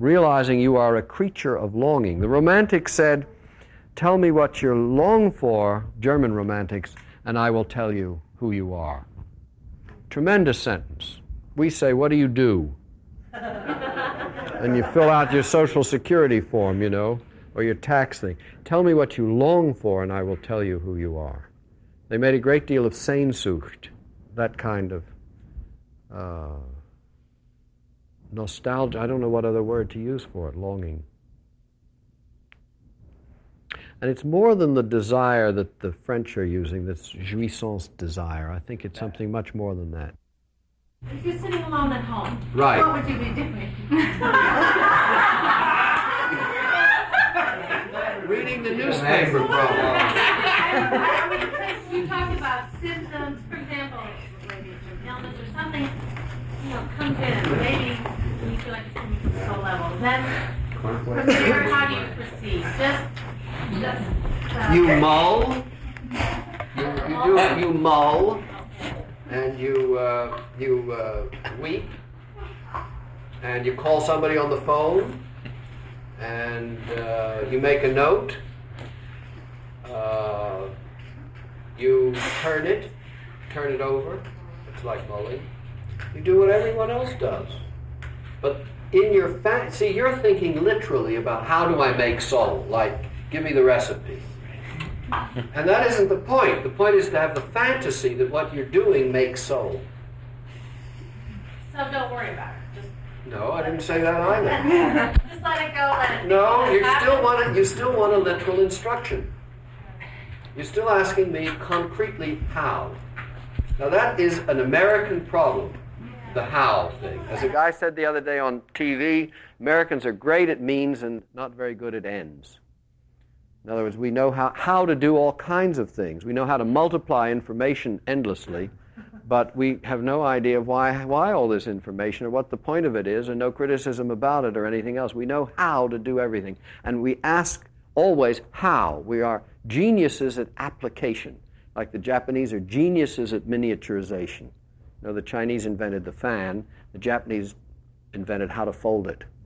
realizing you are a creature of longing. The Romantics said, Tell me what you long for, German Romantics, and I will tell you who you are. Tremendous sentence. We say, What do you do? and you fill out your Social Security form, you know, or your tax thing. Tell me what you long for, and I will tell you who you are. They made a great deal of Sehnsucht, that kind of uh, nostalgia. I don't know what other word to use for it, longing. And it's more than the desire that the French are using, this jouissance desire. I think it's something much more than that. If you're sitting alone at home, Right. what would you be doing? Reading the newspaper, probably. You talk about symptoms, for example, illness or something, you know, comes in, and maybe you feel like it's coming from the level. Then, from there, how do you proceed? Just, just. uh, You mull. You, you do. You mull, and you uh, you uh, weep, and you call somebody on the phone, and uh, you make a note. Uh, you turn it, turn it over. It's like mulling. You do what everyone else does, but in your fa- see, you're thinking literally about how do I make soul? Like, give me the recipe. And that isn't the point. The point is to have the fantasy that what you're doing makes soul. So don't worry about it. Just, No, I didn't say that either. just let it go. Let it. No, you still want to, you still want a literal instruction. You're still asking me concretely how. Now that is an American problem, the how thing. As a guy said the other day on TV, Americans are great at means and not very good at ends. In other words, we know how, how to do all kinds of things. We know how to multiply information endlessly, but we have no idea why, why all this information or what the point of it is, and no criticism about it or anything else. We know how to do everything. And we ask always how. We are geniuses at application, like the Japanese are geniuses at miniaturization. Know, the Chinese invented the fan, the Japanese invented how to fold it.